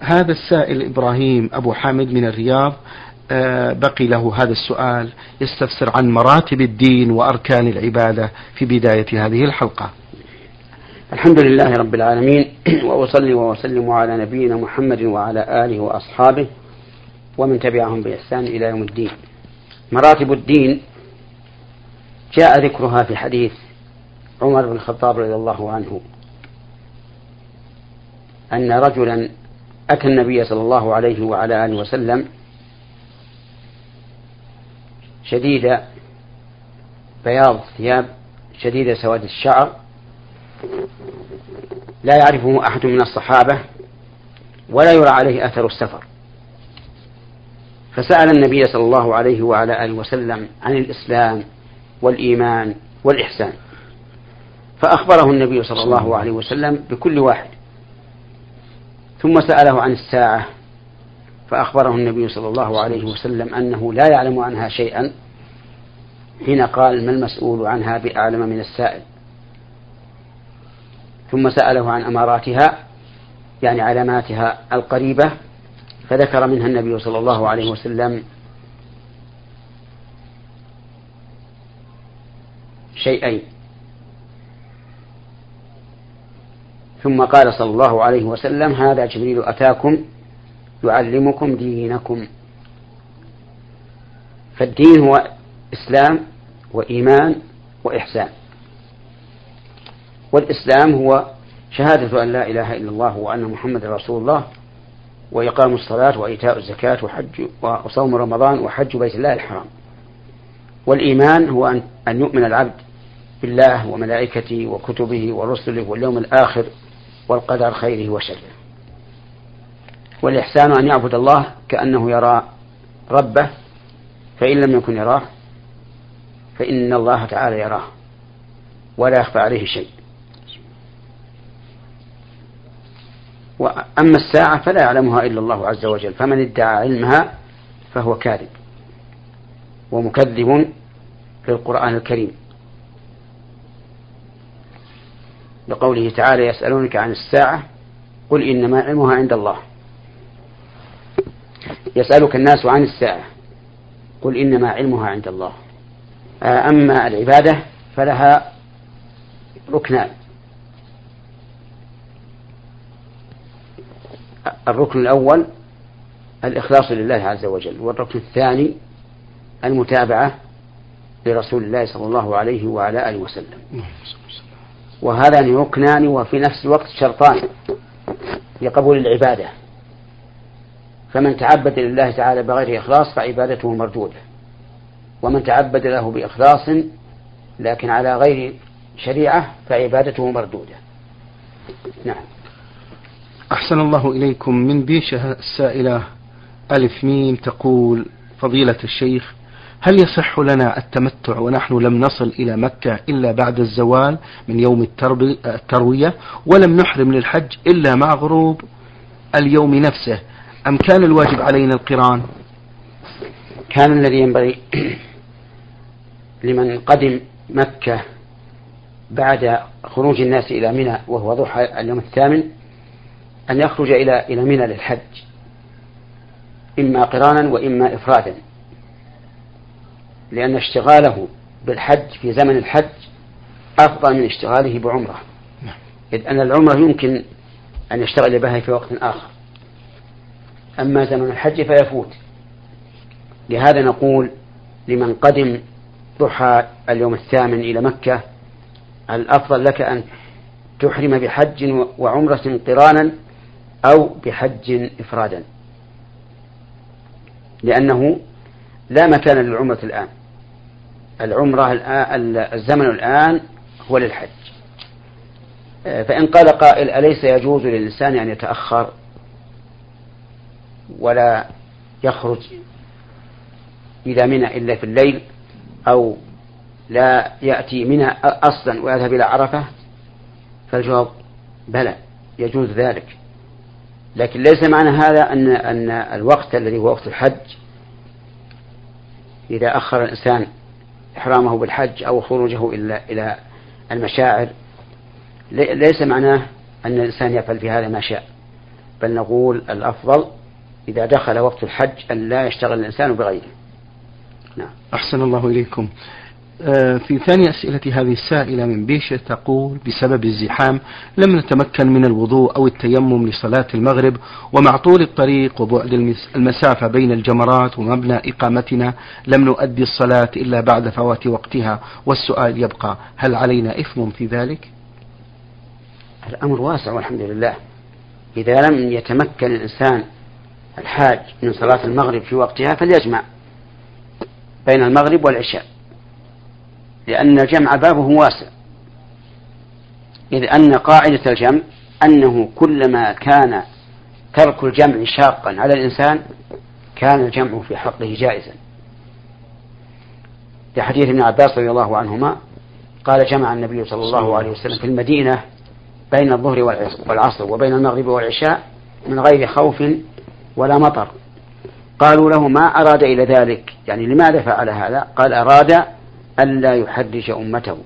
هذا السائل إبراهيم أبو حامد من الرياض آه، بقي له هذا السؤال يستفسر عن مراتب الدين وأركان العبادة في بداية هذه الحلقة. الحمد لله رب العالمين وأصلي وأسلم على نبينا محمد وعلى آله وأصحابه ومن تبعهم بإحسان إلى يوم الدين. مراتب الدين جاء ذكرها في حديث عمر بن الخطاب رضي الله عنه. أن رجلا أتى النبي صلى الله عليه وعلى آله وسلم شديد بياض الثياب شديد سواد الشعر لا يعرفه أحد من الصحابة ولا يرى عليه أثر السفر. فسأل النبي صلى الله عليه وعلى آله وسلم عن الإسلام والإيمان والإحسان. فأخبره النبي صلى الله عليه وسلم بكل واحد. ثم سأله عن الساعة فأخبره النبي صلى الله عليه وسلم أنه لا يعلم عنها شيئا. حين قال ما المسؤول عنها بأعلم من السائل. ثم سأله عن أماراتها يعني علاماتها القريبة فذكر منها النبي صلى الله عليه وسلم شيئين. ثم قال صلى الله عليه وسلم هذا جبريل أتاكم يعلمكم دينكم. فالدين هو إسلام وإيمان وإحسان. والإسلام هو شهادة أن لا إله إلا الله وأن محمد رسول الله وإقام الصلاة وإيتاء الزكاة وحج وصوم رمضان وحج بيت الله الحرام. والإيمان هو أن يؤمن العبد بالله وملائكته وكتبه ورسله واليوم الآخر والقدر خيره وشره. والإحسان أن يعبد الله كأنه يرى ربه فإن لم يكن يراه فإن الله تعالى يراه ولا يخفى عليه شيء. وأما الساعة فلا يعلمها إلا الله عز وجل فمن ادعى علمها فهو كاذب ومكذب في القرآن الكريم. لقوله تعالى يسألونك عن الساعة قل إنما علمها عند الله. يسألك الناس عن الساعة قل إنما علمها عند الله. أما العبادة فلها ركنان. الركن الأول الإخلاص لله عز وجل والركن الثاني المتابعة لرسول الله صلى الله عليه وعلى آله وسلم. وهذان ركنان وفي نفس الوقت شرطان لقبول العبادة. فمن تعبد لله تعالى بغير إخلاص فعبادته مردودة. ومن تعبد له بإخلاص لكن على غير شريعة فعبادته مردودة. نعم. أحسن الله إليكم. من بيشة السائلة ألف ميم تقول فضيلة الشيخ هل يصح لنا التمتع ونحن لم نصل إلى مكة إلا بعد الزوال من يوم التروية ولم نحرم للحج إلا مع غروب اليوم نفسه؟ أم كان الواجب علينا القران؟ كان الذي ينبغي لمن قدم مكة بعد خروج الناس إلى منى وهو ضحى اليوم الثامن أن يخرج إلى إلى منى للحج إما قرانا وإما إفرادا. لأن اشتغاله بالحج في زمن الحج أفضل من اشتغاله بعمرة. إذ أن العمرة يمكن أن يشتغل بها في وقت آخر. أما زمن الحج فيفوت. لهذا نقول لمن قدم ضحى اليوم الثامن إلى مكة الأفضل لك أن تحرم بحج وعمرة قرانا أو بحج إفرادا. لأنه لا مكان للعمرة الآن. العمرة الزمن الآن هو للحج. فإن قال قائل أليس يجوز للإنسان أن يتأخر ولا يخرج إلى منى إلا في الليل أو لا يأتي منى أصلا ويذهب إلى عرفة؟ فالجواب بلى يجوز ذلك. لكن ليس معنى هذا أن أن الوقت الذي هو وقت الحج إذا أخر الإنسان إحرامه بالحج أو خروجه إلى إلى المشاعر. ليس معناه أن الإنسان يفعل في هذا ما شاء بل نقول الأفضل إذا دخل وقت الحج أن لا يشتغل الإنسان بغيره. نعم. أحسن الله إليكم. في ثاني أسئلة هذه السائلة من بيشة تقول بسبب الزحام لم نتمكن من الوضوء أو التيمم لصلاة المغرب ومع طول الطريق وبعد المسافة بين الجمرات ومبنى إقامتنا لم نؤدي الصلاة إلا بعد فوات وقتها. والسؤال يبقى هل علينا إثم في ذلك؟ الأمر واسع والحمد لله. إذا لم يتمكن الإنسان الحاج من صلاة المغرب في وقتها فليجمع بين المغرب والعشاء. لأن الجمع بابه واسع. إذ أن قاعدة الجمع أنه كلما كان ترك الجمع شاقا على الإنسان كان الجمع في حقه جائزا. لحديث ابن عباس رضي الله عنهما قال جمع النبي صلى الله عليه وسلم في المدينة بين الظهر والعصر وبين المغرب والعشاء من غير خوف ولا مطر. قالوا له ما أراد إلى ذلك؟ يعني لماذا فعل هذا؟ قال أراد ألا يحرج أمته.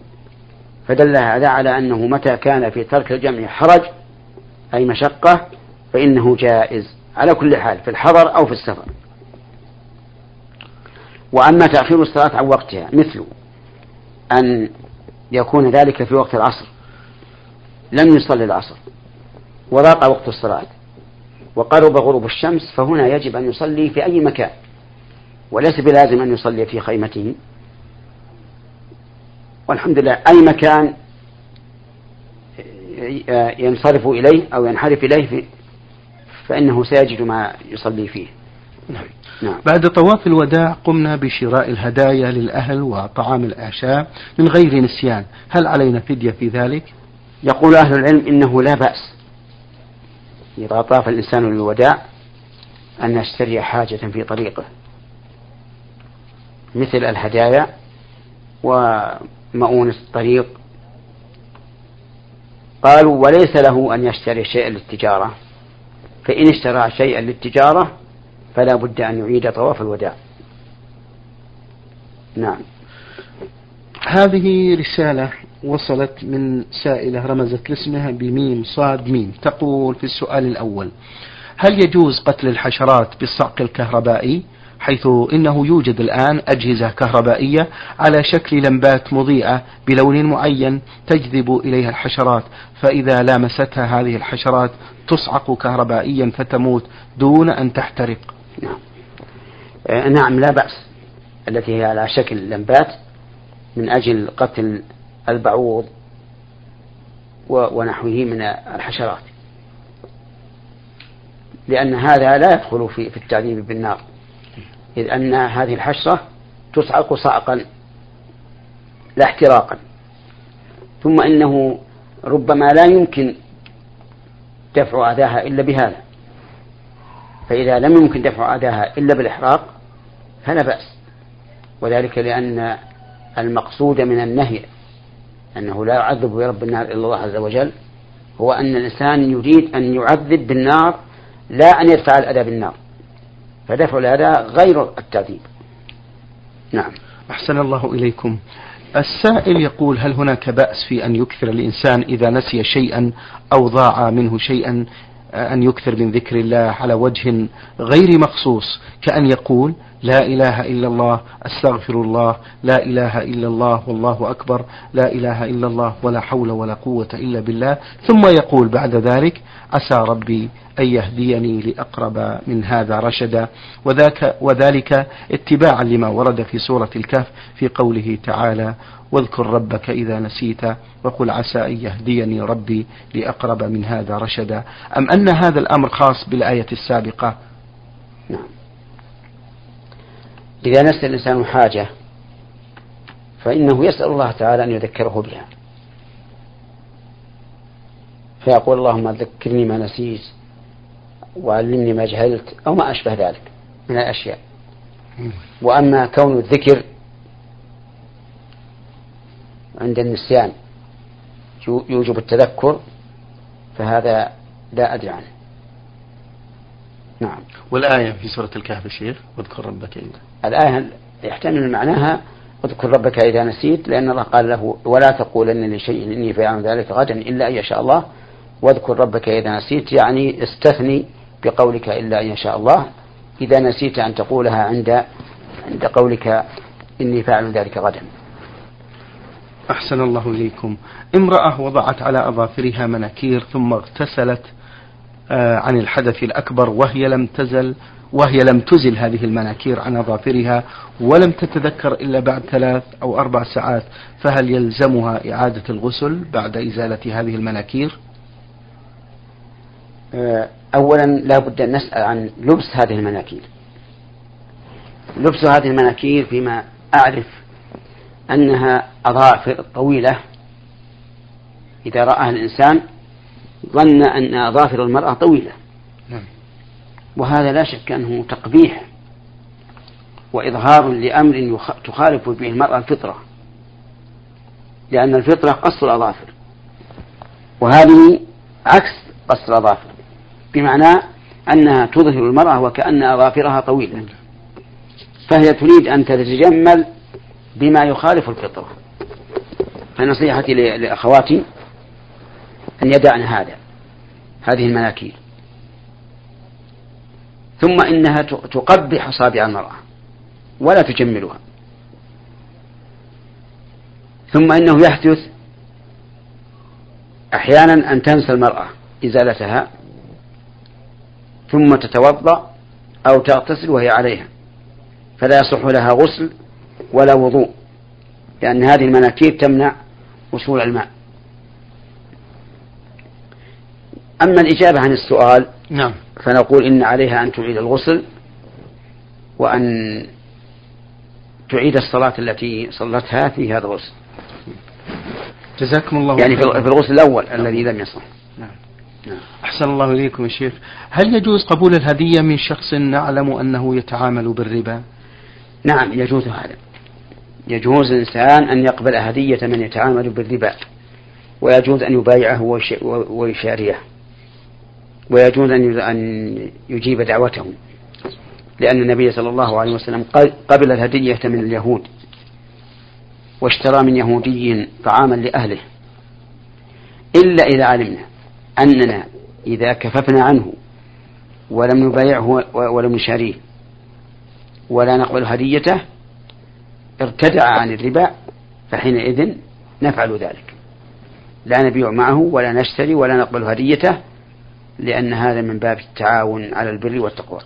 فدل هذا على أنه متى كان في ترك الجمع حرج أي مشقة فإنه جائز. على كل حال في الحضر أو في السفر. وأما تأخير الصلاة عن وقتها مثل أن يكون ذلك في وقت العصر. لم يصلي العصر. وضاق وقت الصلاة. وقرب غروب الشمس فهنا يجب أن يصلي في أي مكان. وليس بلازم أن يصلي في خيمته. والحمد لله أي مكان ينصرف إليه أو ينحرف إليه فإنه سيجد ما يصلي فيه نعم. نعم. بعد طواف الوداع قمنا بشراء الهدايا للأهل وطعام العشاء من غير نسيان هل علينا فدية في ذلك؟ يقول أهل العلم إنه لا بأس إذا طاف الإنسان للوداع أن يشتري حاجة في طريقه مثل الهدايا ومؤونة الطريق. قالوا وليس له أن يشتري شيئا للتجارة. فإن اشترى شيئا للتجارة فلا بد أن يعيد طواف الوداع. نعم. هذه رسالة وصلت من سائلة رمزت لاسمها بميم صاد ميم. تقول في السؤال الأول هل يجوز قتل الحشرات بالصعق الكهربائي؟ حيث إنه يوجد الآن أجهزة كهربائية على شكل لمبات مضيئة بلون معين تجذب إليها الحشرات فإذا لامستها هذه الحشرات تصعق كهربائيا فتموت دون أن تحترق. نعم, آه نعم لا بأس. التي هي على شكل لمبات من أجل قتل البعوض ونحوه من الحشرات. لأن هذا لا يدخل في, في التعذيب بالنار. إذ أن هذه الحشرة تصعق صعقا لا احتراقا. ثم إنه ربما لا يمكن دفع أذاها إلا بهذا. فإذا لم يمكن دفع أذاها إلا بالإحراق فلا بأس. وذلك لأن المقصود من النهي أنه لا يعذب برب النار إلا الله عز وجل هو أن الإنسان يريد أن يعذب بالنار لا أن يدفع الأذى بالنار. فدفع الأذى غير التعذيب نعم. أحسن الله إليكم. السائل يقول هل هناك بأس في أن يكثر الإنسان إذا نسي شيئا أو ضاع منه شيئا أن يكثر من ذكر الله على وجه غير مخصوص؟ كأن يقول لا إله إلا الله أستغفر الله لا إله إلا الله والله أكبر لا إله إلا الله ولا حول ولا قوة إلا بالله. ثم يقول بعد ذلك عسى ربي أن يهديني لأقرب من هذا رشدا. وذاك وذلك اتباعا لما ورد في سورة الكهف في قوله تعالى واذكر ربك إذا نسيت وقل عسى أن يهديني ربي لأقرب من هذا رشدا. أم أن هذا الأمر خاص بالآية السابقة؟ نعم. إذا نسى الإنسان حاجة فإنه يسأل الله تعالى أن يذكره بها. فيقول اللهم ذكرني ما نسيت وعلمني ما جهلت أو ما أشبه ذلك من الأشياء. وأما كون الذكر عند النسيان يوجب التذكر فهذا لا أدري عنه. نعم. والآية في سورة الكهف شيخ واذكر ربك إذا الآية يحتمل معناها اذكر ربك إذا نسيت لأن الله قال له ولا تقولن لشيء إني فاعل ذلك غدا إلا أن يشاء الله. واذكر ربك إذا نسيت يعني استثني بقولك إلا أن يشاء الله. إذا نسيت أن تقولها عند عند قولك إني فاعل ذلك غدا. أحسن الله إليكم. امرأة وضعت على أظافرها مناكير ثم اغتسلت آه، عن الحدث الأكبر وهي لم تزل. وهي لم تزل هذه المناكير عن أظافرها ولم تتذكر إلا بعد ثلاث أو أربع ساعات فهل يلزمها إعادة الغسل بعد إزالة هذه المناكير؟ آه، أولا لا بد أن نسأل عن لبس هذه المناكير. لبس هذه المناكير فيما أعرف أنها أظافر طويلة. إذا رآها الإنسان ظن أن أظافر المرأة طويلة. وهذا لا شك أنه تقبيح وإظهار لأمر تخالف به المرأة الفطرة لأن الفطرة قص الأظافر وهذه عكس قص الأظافر بمعنى أنها تظهر المرأة وكأن أظافرها طويلة فهي تريد أن تتجمل بما يخالف الفطرة. فنصيحتي لأخواتي أن يدعن هذا هذه المناكير. ثم إنها تقبح أصابع المرأة ولا تجملها. ثم إنه يحدث أحيانا أن تنسى المرأة إزالتها ثم تتوضأ أو تغتسل وهي عليها فلا يصح لها غسل ولا وضوء لأن هذه المناكير تمنع وصول الماء. أما الإجابة عن السؤال نعم. فنقول إن عليها أن تعيد الغسل وأن تعيد الصلاة التي صلتها في هذا الغسل. جزاكم الله يعني في الغسل الأول الذي لم يصح. نعم. نعم. أحسن الله إليكم يا شيخ. هل يجوز قبول الهدية من شخص نعلم أنه يتعامل بالربا؟ نعم يجوز هذا. يجوز الإنسان أن يقبل هدية من يتعامل بالربا ويجوز أن يبايعه ويشاريه. ويجوز أن يجيب دعوته لأن النبي صلى الله عليه وسلم قبل الهدية من اليهود واشترى من يهودي طعاما لأهله إلا إذا علمنا أننا إذا كففنا عنه ولم نبايعه ولم نشاريه ولا نقبل هديته ارتدع عن الربا فحينئذ نفعل ذلك. لا نبيع معه ولا نشتري ولا نقبل هديته لأن هذا من باب التعاون على البر والتقوى.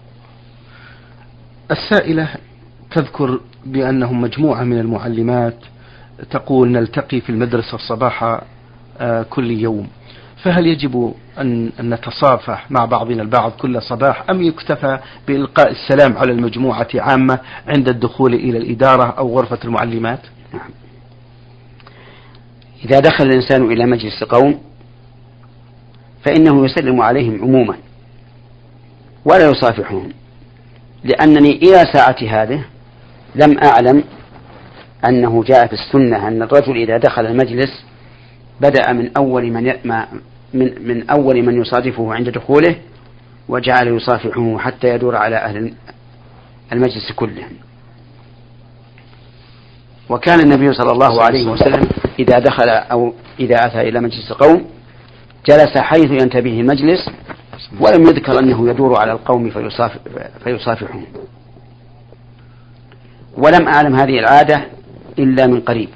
السائلة تذكر بأنهم مجموعة من المعلمات تقول نلتقي في المدرسة صباح آه، كل يوم. فهل يجب أن نتصافح مع بعضنا البعض كل صباح أم يكتفى بإلقاء السلام على المجموعة عامة عند الدخول إلى الإدارة أو غرفة المعلمات؟ نعم. إذا دخل الإنسان إلى مجلس قوم فإنه يسلم عليهم عموما. ولا يصافحهم. لأنني إلى ساعة هذه لم أعلم أنه جاء في السنة أن الرجل إذا دخل المجلس بدأ من أول من من من أول من يصادفه عند دخوله وجعل يصافحه حتى يدور على أهل المجلس كلهم وكان النبي صلى الله عليه وسلم إذا دخل أو إذا أتى إلى مجلس قوم جلس حيث ينتبه المجلس ولم يذكر أنه يدور على القوم فيصافح فيصافحهم ولم أعلم هذه العادة إلا من قريب.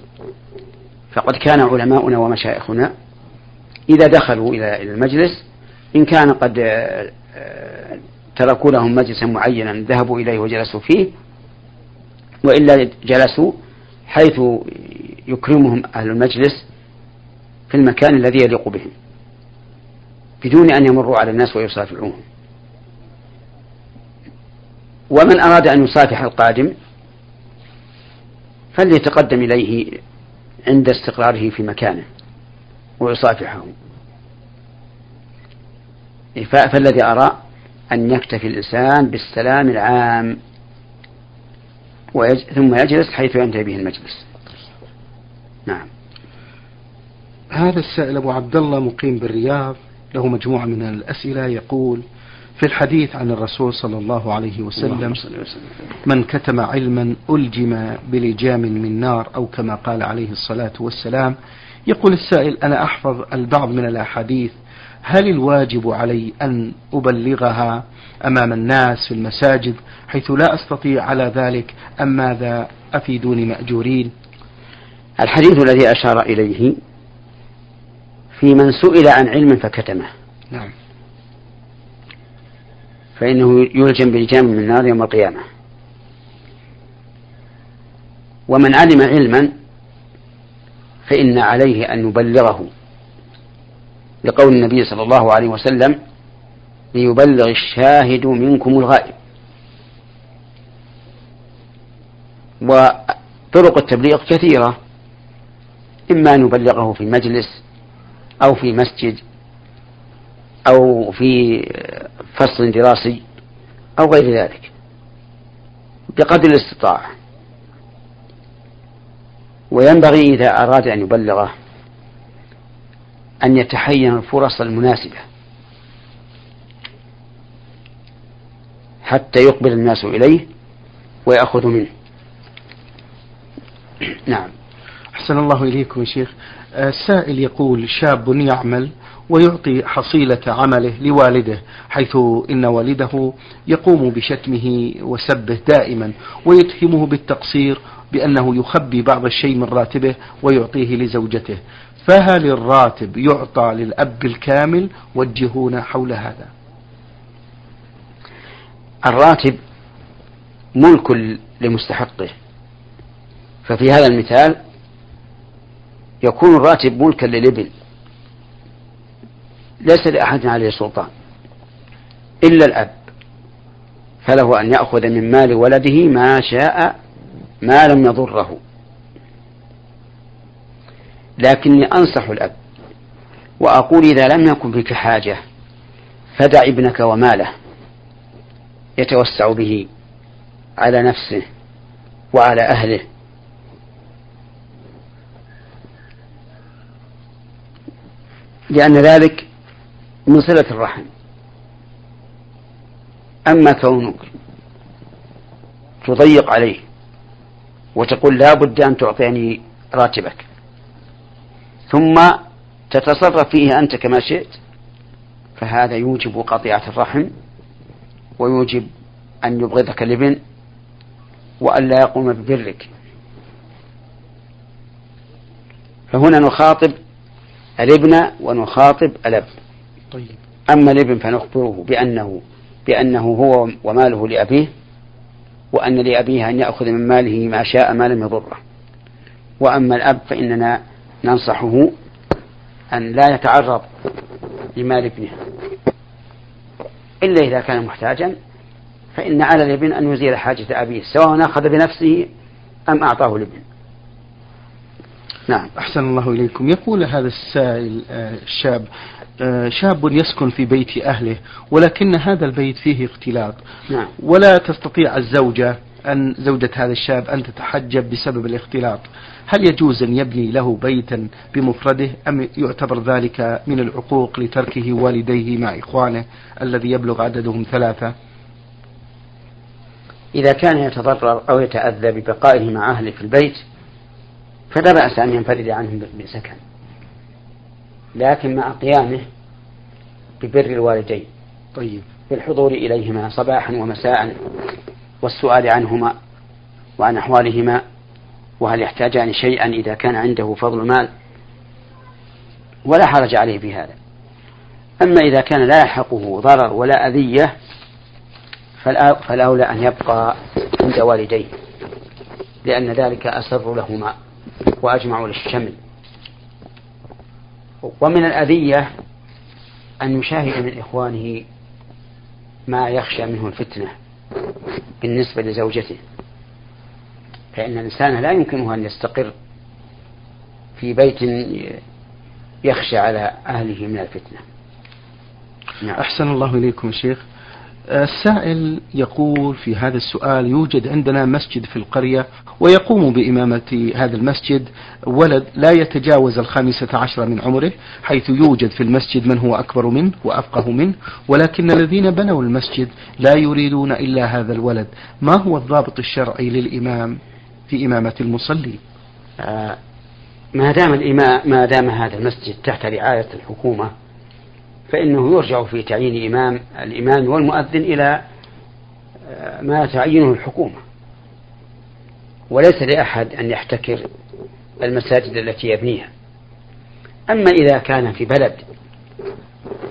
فقد كان علماؤنا ومشايخنا إذا دخلوا إلى المجلس إن كان قد آه، تركوا لهم مجلسا معينا ذهبوا إليه وجلسوا فيه وإلا جلسوا حيث يكرمهم أهل المجلس في المكان الذي يليق بهم. بدون أن يمروا على الناس ويصافحوهم ومن أراد أن يصافح القادم فليتقدم إليه عند استقراره في مكانه ويصافحه. فالذي أرى أن يكتفي الإنسان بالسلام العام ويج... ثم يجلس حيث ينتهي به المجلس. نعم. هذا السائل أبو عبد الله مقيم بالرياض. له مجموعة من الأسئلة يقول في الحديث عن الرسول صلى الله عليه وسلم من كتم علما ألجم بلجام من نار أو كما قال عليه الصلاة والسلام يقول السائل أنا أحفظ البعض من الأحاديث هل الواجب علي أن أبلغها أمام الناس في المساجد حيث لا أستطيع على ذلك أم ماذا أفيدوني مأجورين؟ الحديث الذي أشار إليه في من سئل عن علم فكتمه. نعم. فإنه يلجم بلجام من النار يوم القيامة. ومن علم علما فإن عليه أن يبلغه لقول النبي صلى الله عليه وسلم ليبلغ الشاهد منكم الغائب. وطرق التبليغ كثيرة إما أن يبلغه في مجلس أو في مسجد أو في فصل دراسي أو غير ذلك بقدر الاستطاعة. وينبغي إذا أراد أن يبلغه أن يتحين الفرص المناسبة حتى يقبل الناس إليه ويأخذ منه. نعم. أحسن الله إليكم يا شيخ. السائل يقول شاب يعمل ويعطي حصيلة عمله لوالده حيث إن والده يقوم بشتمه وسبه دائما ويتهمه بالتقصير بأنه يخبي بعض الشيء من راتبه ويعطيه لزوجته. فهل الراتب يعطى للأب الكامل؟ وجهونا حول هذا. الراتب ملك لمستحقه. ففي هذا المثال يكون الراتب ملكا للابن ليس لأحد عليه سلطان. إلا الأب. فله أن يأخذ من مال ولده ما شاء ما لم يضره. لكني أنصح الأب وأقول إذا لم يكن بك حاجة فدع ابنك وماله. يتوسع به على نفسه وعلى أهله. لأن ذلك من صلة الرحم. أما كونك تضيق عليه وتقول لا بد أن تعطيني راتبك ثم تتصرف فيه أنت كما شئت فهذا يوجب قطيعة الرحم ويوجب أن يبغضك الابن وأن لا يقوم ببرك. فهنا نخاطب الابن ونخاطب الأب. طيب. أما الابن فنخبره بأنه بأنه هو وماله لأبيه وأن لأبيه أن يأخذ من ماله ما شاء ما لم يضره. وأما الأب فإننا ننصحه أن لا يتعرض لمال ابنه. إلا إذا كان محتاجا فإن على الابن أن يزيل حاجة أبيه سواء أخذ بنفسه أم أعطاه الابن نعم. أحسن الله إليكم. يقول هذا السائل آه، الشاب آه، شاب يسكن في بيت أهله ولكن هذا البيت فيه اختلاط. نعم. ولا تستطيع الزوجة أن زوجة هذا الشاب أن تتحجب بسبب الاختلاط. هل يجوز أن يبني له بيتا بمفرده أم يعتبر ذلك من العقوق لتركه والديه مع إخوانه الذي يبلغ عددهم ثلاثة؟ إذا كان يتضرر أو يتأذى ببقائه مع أهله في البيت فلا بأس أن ينفرد عنهم بسكن. لكن مع قيامه ببر الوالدين. طيب. بالحضور إليهما صباحا ومساء والسؤال عنهما وعن أحوالهما وهل يحتاجان شيئا إذا كان عنده فضل مال؟ ولا حرج عليه في هذا. أما إذا كان لا يلحقه ضرر ولا أذية فالأولى أن يبقى عند والديه لأن ذلك أسر لهما. وأجمع للشمل. ومن الأذية أن يشاهد من إخوانه ما يخشى منه الفتنة بالنسبة لزوجته. فإن الإنسان لا يمكنه أن يستقر في بيت يخشى على أهله من الفتنة. نعم. أحسن الله إليكم شيخ. السائل يقول في هذا السؤال يوجد عندنا مسجد في القرية ويقوم بإمامة هذا المسجد. ولد لا يتجاوز الخامسة عشر من عمره حيث يوجد في المسجد من هو أكبر منه وأفقه منه. ولكن الذين بنوا المسجد لا يريدون إلا هذا الولد. ما هو الضابط الشرعي للإمام في إمامة المصلي؟ آه ما دام الإمام ما دام هذا المسجد تحت رعاية الحكومة فإنه يرجع في تعيين إمام الإمام والمؤذن إلى آه، ما تعينه الحكومة. وليس لأحد أن يحتكر المساجد التي يبنيها. أما إذا كان في بلد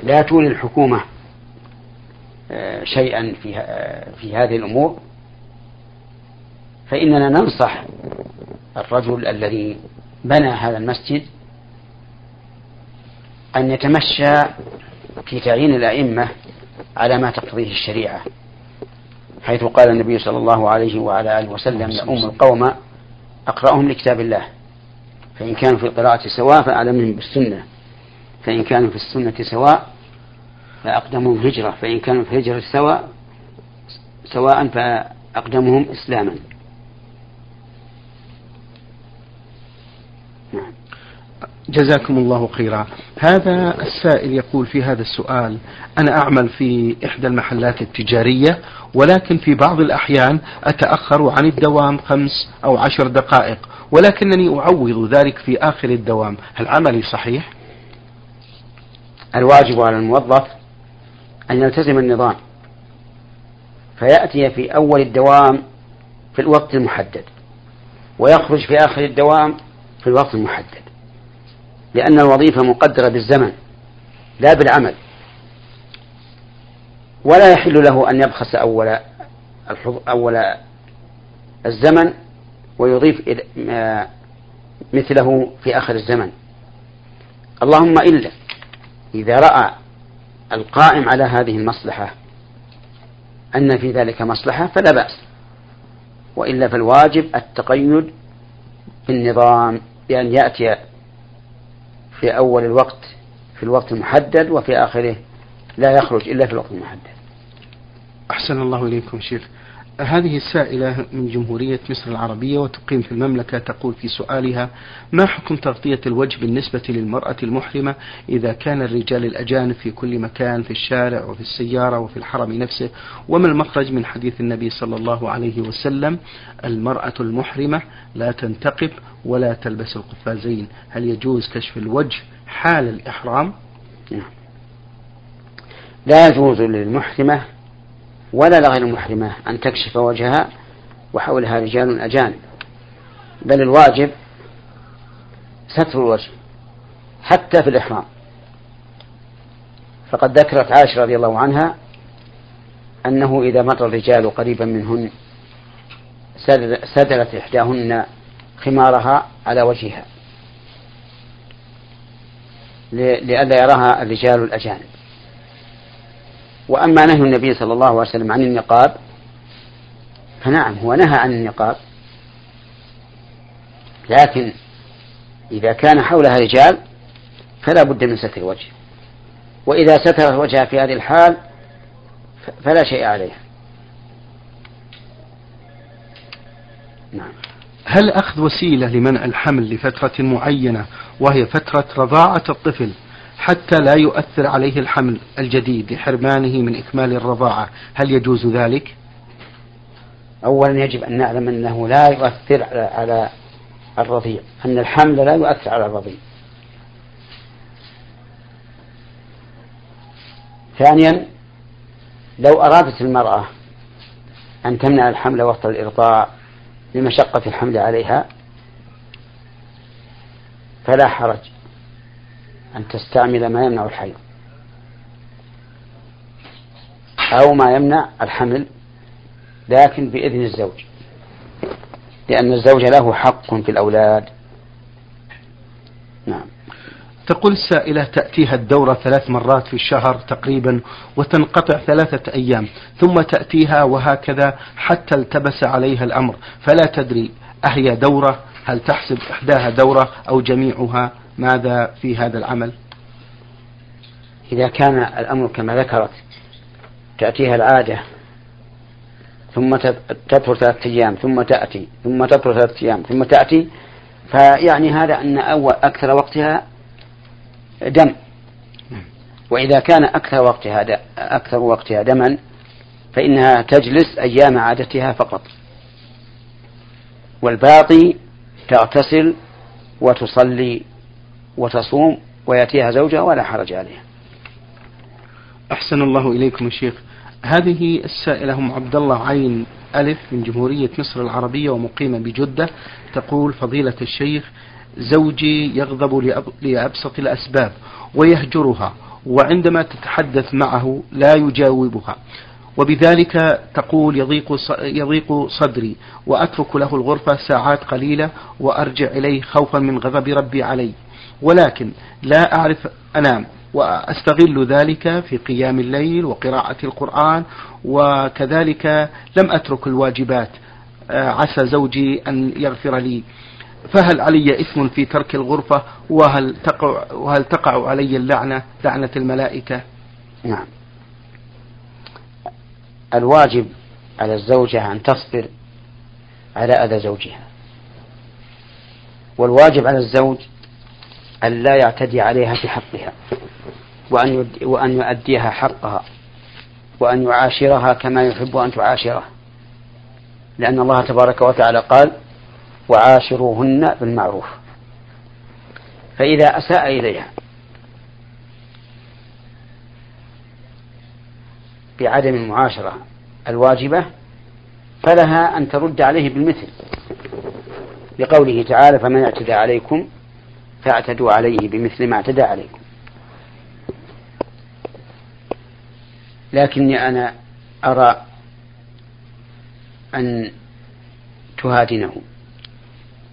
لا تولي الحكومة آه، شيئا في آه، في هذه الأمور فإننا ننصح الرجل الذي بنى هذا المسجد أن يتمشى في تعيين الأئمة على ما تقتضيه الشريعة حيث قال النبي صلى الله عليه وعلى آله وسلم لأم القوم أقرأهم لكتاب الله فإن كانوا في القراءة سواء فأعلمهم بالسنة فإن كانوا في السنة سواء فأقدمهم هجرة فإن كانوا في الهجرة سواء سواء فأقدمهم إسلاما نعم جزاكم الله خيرا. هذا السائل يقول في هذا السؤال أنا أعمل في إحدى المحلات التجارية ولكن في بعض الأحيان أتأخر عن الدوام خمس أو عشر دقائق ولكنني أعوض ذلك في آخر الدوام. هل عملي صحيح؟ الواجب على الموظف أن يلتزم النظام فيأتي في أول الدوام في الوقت المحدد ويخرج في آخر الدوام في الوقت المحدد. لأن الوظيفة مقدرة بالزمن لا بالعمل. ولا يحل له أن يبخس أول أول الزمن ويضيف مثله في آخر الزمن. اللهم إلا إذا رأى القائم على هذه المصلحة أن في ذلك مصلحة فلا بأس. وإلا فالواجب التقيد بالنظام بأن يأتي في أول الوقت في الوقت المحدد وفي آخره لا يخرج إلا في الوقت المحدد. أحسن الله إليكم شيخ. هذه السائلة من جمهورية مصر العربية وتقيم في المملكة تقول في سؤالها ما حكم تغطية الوجه بالنسبة للمرأة المحرمة إذا كان الرجال الأجانب في كل مكان في الشارع وفي السيارة وفي الحرم نفسه؟ وما المخرج من حديث النبي صلى الله عليه وسلم المرأة المحرمة لا تنتقب ولا تلبس القفازين. هل يجوز كشف الوجه حال الإحرام؟ لا يجوز للمحرمة ولا لغير المحرمة أن تكشف وجهها وحولها رجال أجانب. بل الواجب ستر الوجه حتى في الإحرام. فقد ذكرت عائشة رضي الله عنها أنه إذا مر الرجال قريبا منهن سدلت إحداهن خمارها على وجهها لئلا يراها الرجال الأجانب. وأما نهي النبي صلى الله عليه وسلم عن النقاب فنعم هو نهى عن النقاب. لكن إذا كان حولها رجال فلا بد من ستر الوجه. وإذا ستر وجهها في هذه الحال فلا شيء عليها. نعم. هل أخذ وسيلة لمنع الحمل لفترة معينة وهي فترة رضاعة الطفل حتى لا يؤثر عليه الحمل الجديد لحرمانه من إكمال الرضاعة. هل يجوز ذلك؟ أولا يجب أن نعلم أنه لا يؤثر على الرضيع أن الحمل لا يؤثر على الرضيع. ثانيا لو أرادت المرأة أن تمنع الحمل وقت الإرضاع لمشقة الحمل عليها فلا حرج. أن تستعمل ما يمنع الحيض. أو ما يمنع الحمل لكن بإذن الزوج. لأن الزوج له حق في الأولاد. نعم. تقول السائلة تأتيها الدورة ثلاث مرات في الشهر تقريبا وتنقطع ثلاثة أيام ثم تأتيها وهكذا حتى التبس عليها الأمر. فلا تدري أهي دورة؟ هل تحسب إحداها دورة أو جميعها؟ ماذا في هذا العمل؟ إذا كان الأمر كما ذكرت تأتيها العادة ثم تطهر ثلاثة أيام ثم تأتي ثم تطهر ثلاثة أيام ثم تأتي فيعني هذا أن أول أكثر وقتها دم. وإذا كان أكثر وقتها أكثر وقتها دما فإنها تجلس أيام عادتها فقط. والباقي تغتسل وتصلي وتصوم ويأتيها زوجها ولا حرج عليها. أحسن الله إليكم يا شيخ. هذه السائلة هم عبد الله عين ألف من جمهورية مصر العربية ومقيمة بجدة. تقول فضيلة الشيخ زوجي يغضب لأبسط الأسباب ويهجرها وعندما تتحدث معه لا يجاوبها. وبذلك تقول يضيق يضيق صدري وأترك له الغرفة ساعات قليلة وأرجع إليه خوفا من غضب ربي علي. ولكن لا أعرف انام وأستغل ذلك في قيام الليل وقراءة القرآن وكذلك لم أترك الواجبات آه، عسى زوجي أن يغفر لي. فهل علي إثم في ترك الغرفة؟ وهل تقع, وهل تقع علي اللعنة لعنة الملائكة؟ نعم. الواجب على الزوجة أن تصبر على أذى زوجها. والواجب على الزوج أن لا يعتدي عليها في حقها وأن وأن يؤديها حقها وأن يعاشرها كما يحب أن تعاشره. لأن الله تبارك وتعالى قال وعاشروهن بالمعروف فإذا أساء إليها بعدم المعاشرة الواجبة فلها أن ترد عليه بالمثل لقوله تعالى فمن اعتدى عليكم فاعتدوا عليه بمثل ما اعتدى عليكم. لكني أنا أرى أن تهادنه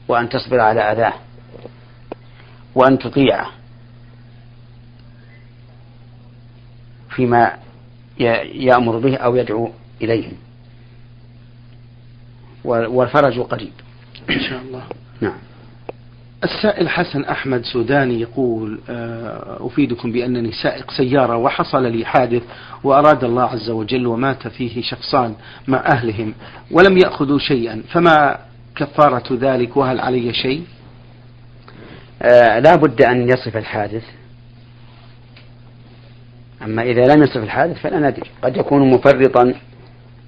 وأن تصبر على أذاه وأن تطيعه فيما يأمر به أو يدعو إليه. والفرج قريب. إن شاء الله. نعم. السائل حسن أحمد سوداني يقول آه، أفيدكم بأنني سائق سيارة وحصل لي حادث وأراد الله عز وجل ومات فيه شخصان مع أهلهم ولم يأخذوا شيئا فما كفارة ذلك؟ وهل علي شيء؟ آه لا بد أن يصف الحادث. أما إذا لم يصف الحادث فلا ندري. قد يكون مفرطا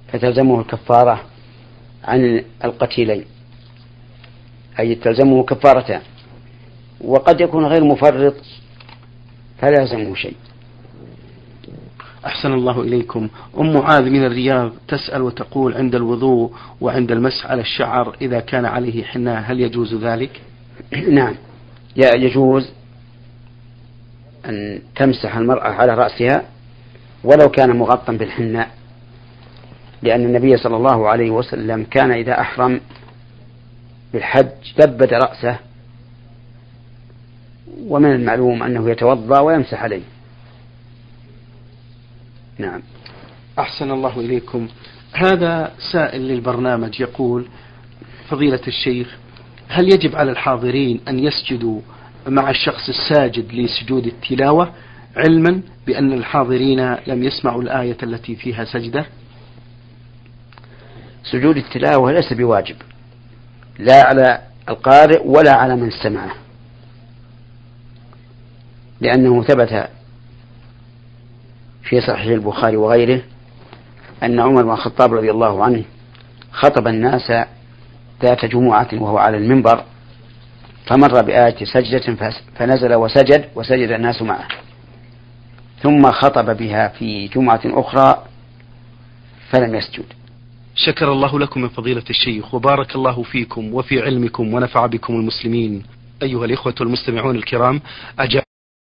فتلزمه الكفارة عن القتيلين. أي تلزمه كفارتان وقد يكون غير مفرط فلا يلزمه شيء. أحسن الله إليكم. أم معاذ من الرياض تسأل وتقول عند الوضوء وعند المسح على الشعر إذا كان عليه حناء هل يجوز ذلك؟ نعم. يجوز أن تمسح المرأة على رأسها ولو كان مغطى بالحناء لأن النبي صلى الله عليه وسلم كان إذا أحرم بالحج لبد رأسه ومن المعلوم أنه يتوضأ ويمسح عليه. نعم. أحسن الله إليكم. هذا سائل للبرنامج يقول فضيلة الشيخ هل يجب على الحاضرين أن يسجدوا مع الشخص الساجد لسجود التلاوة علما بأن الحاضرين لم يسمعوا الآية التي فيها سجدة؟ سجود التلاوة ليس بواجب. لا على القارئ ولا على من سمعه. لأنه ثبت في صحيح البخاري وغيره أن عمر بن الخطاب رضي الله عنه خطب الناس ذات جمعة وهو على المنبر فمر بآية سجدة فنزل وسجد وسجد الناس معه. ثم خطب بها في جمعة أخرى فلم يسجد. شكر الله لكم من فضيلة الشيخ وبارك الله فيكم وفي علمكم ونفع بكم المسلمين. أيها الإخوة المستمعون الكرام أجاب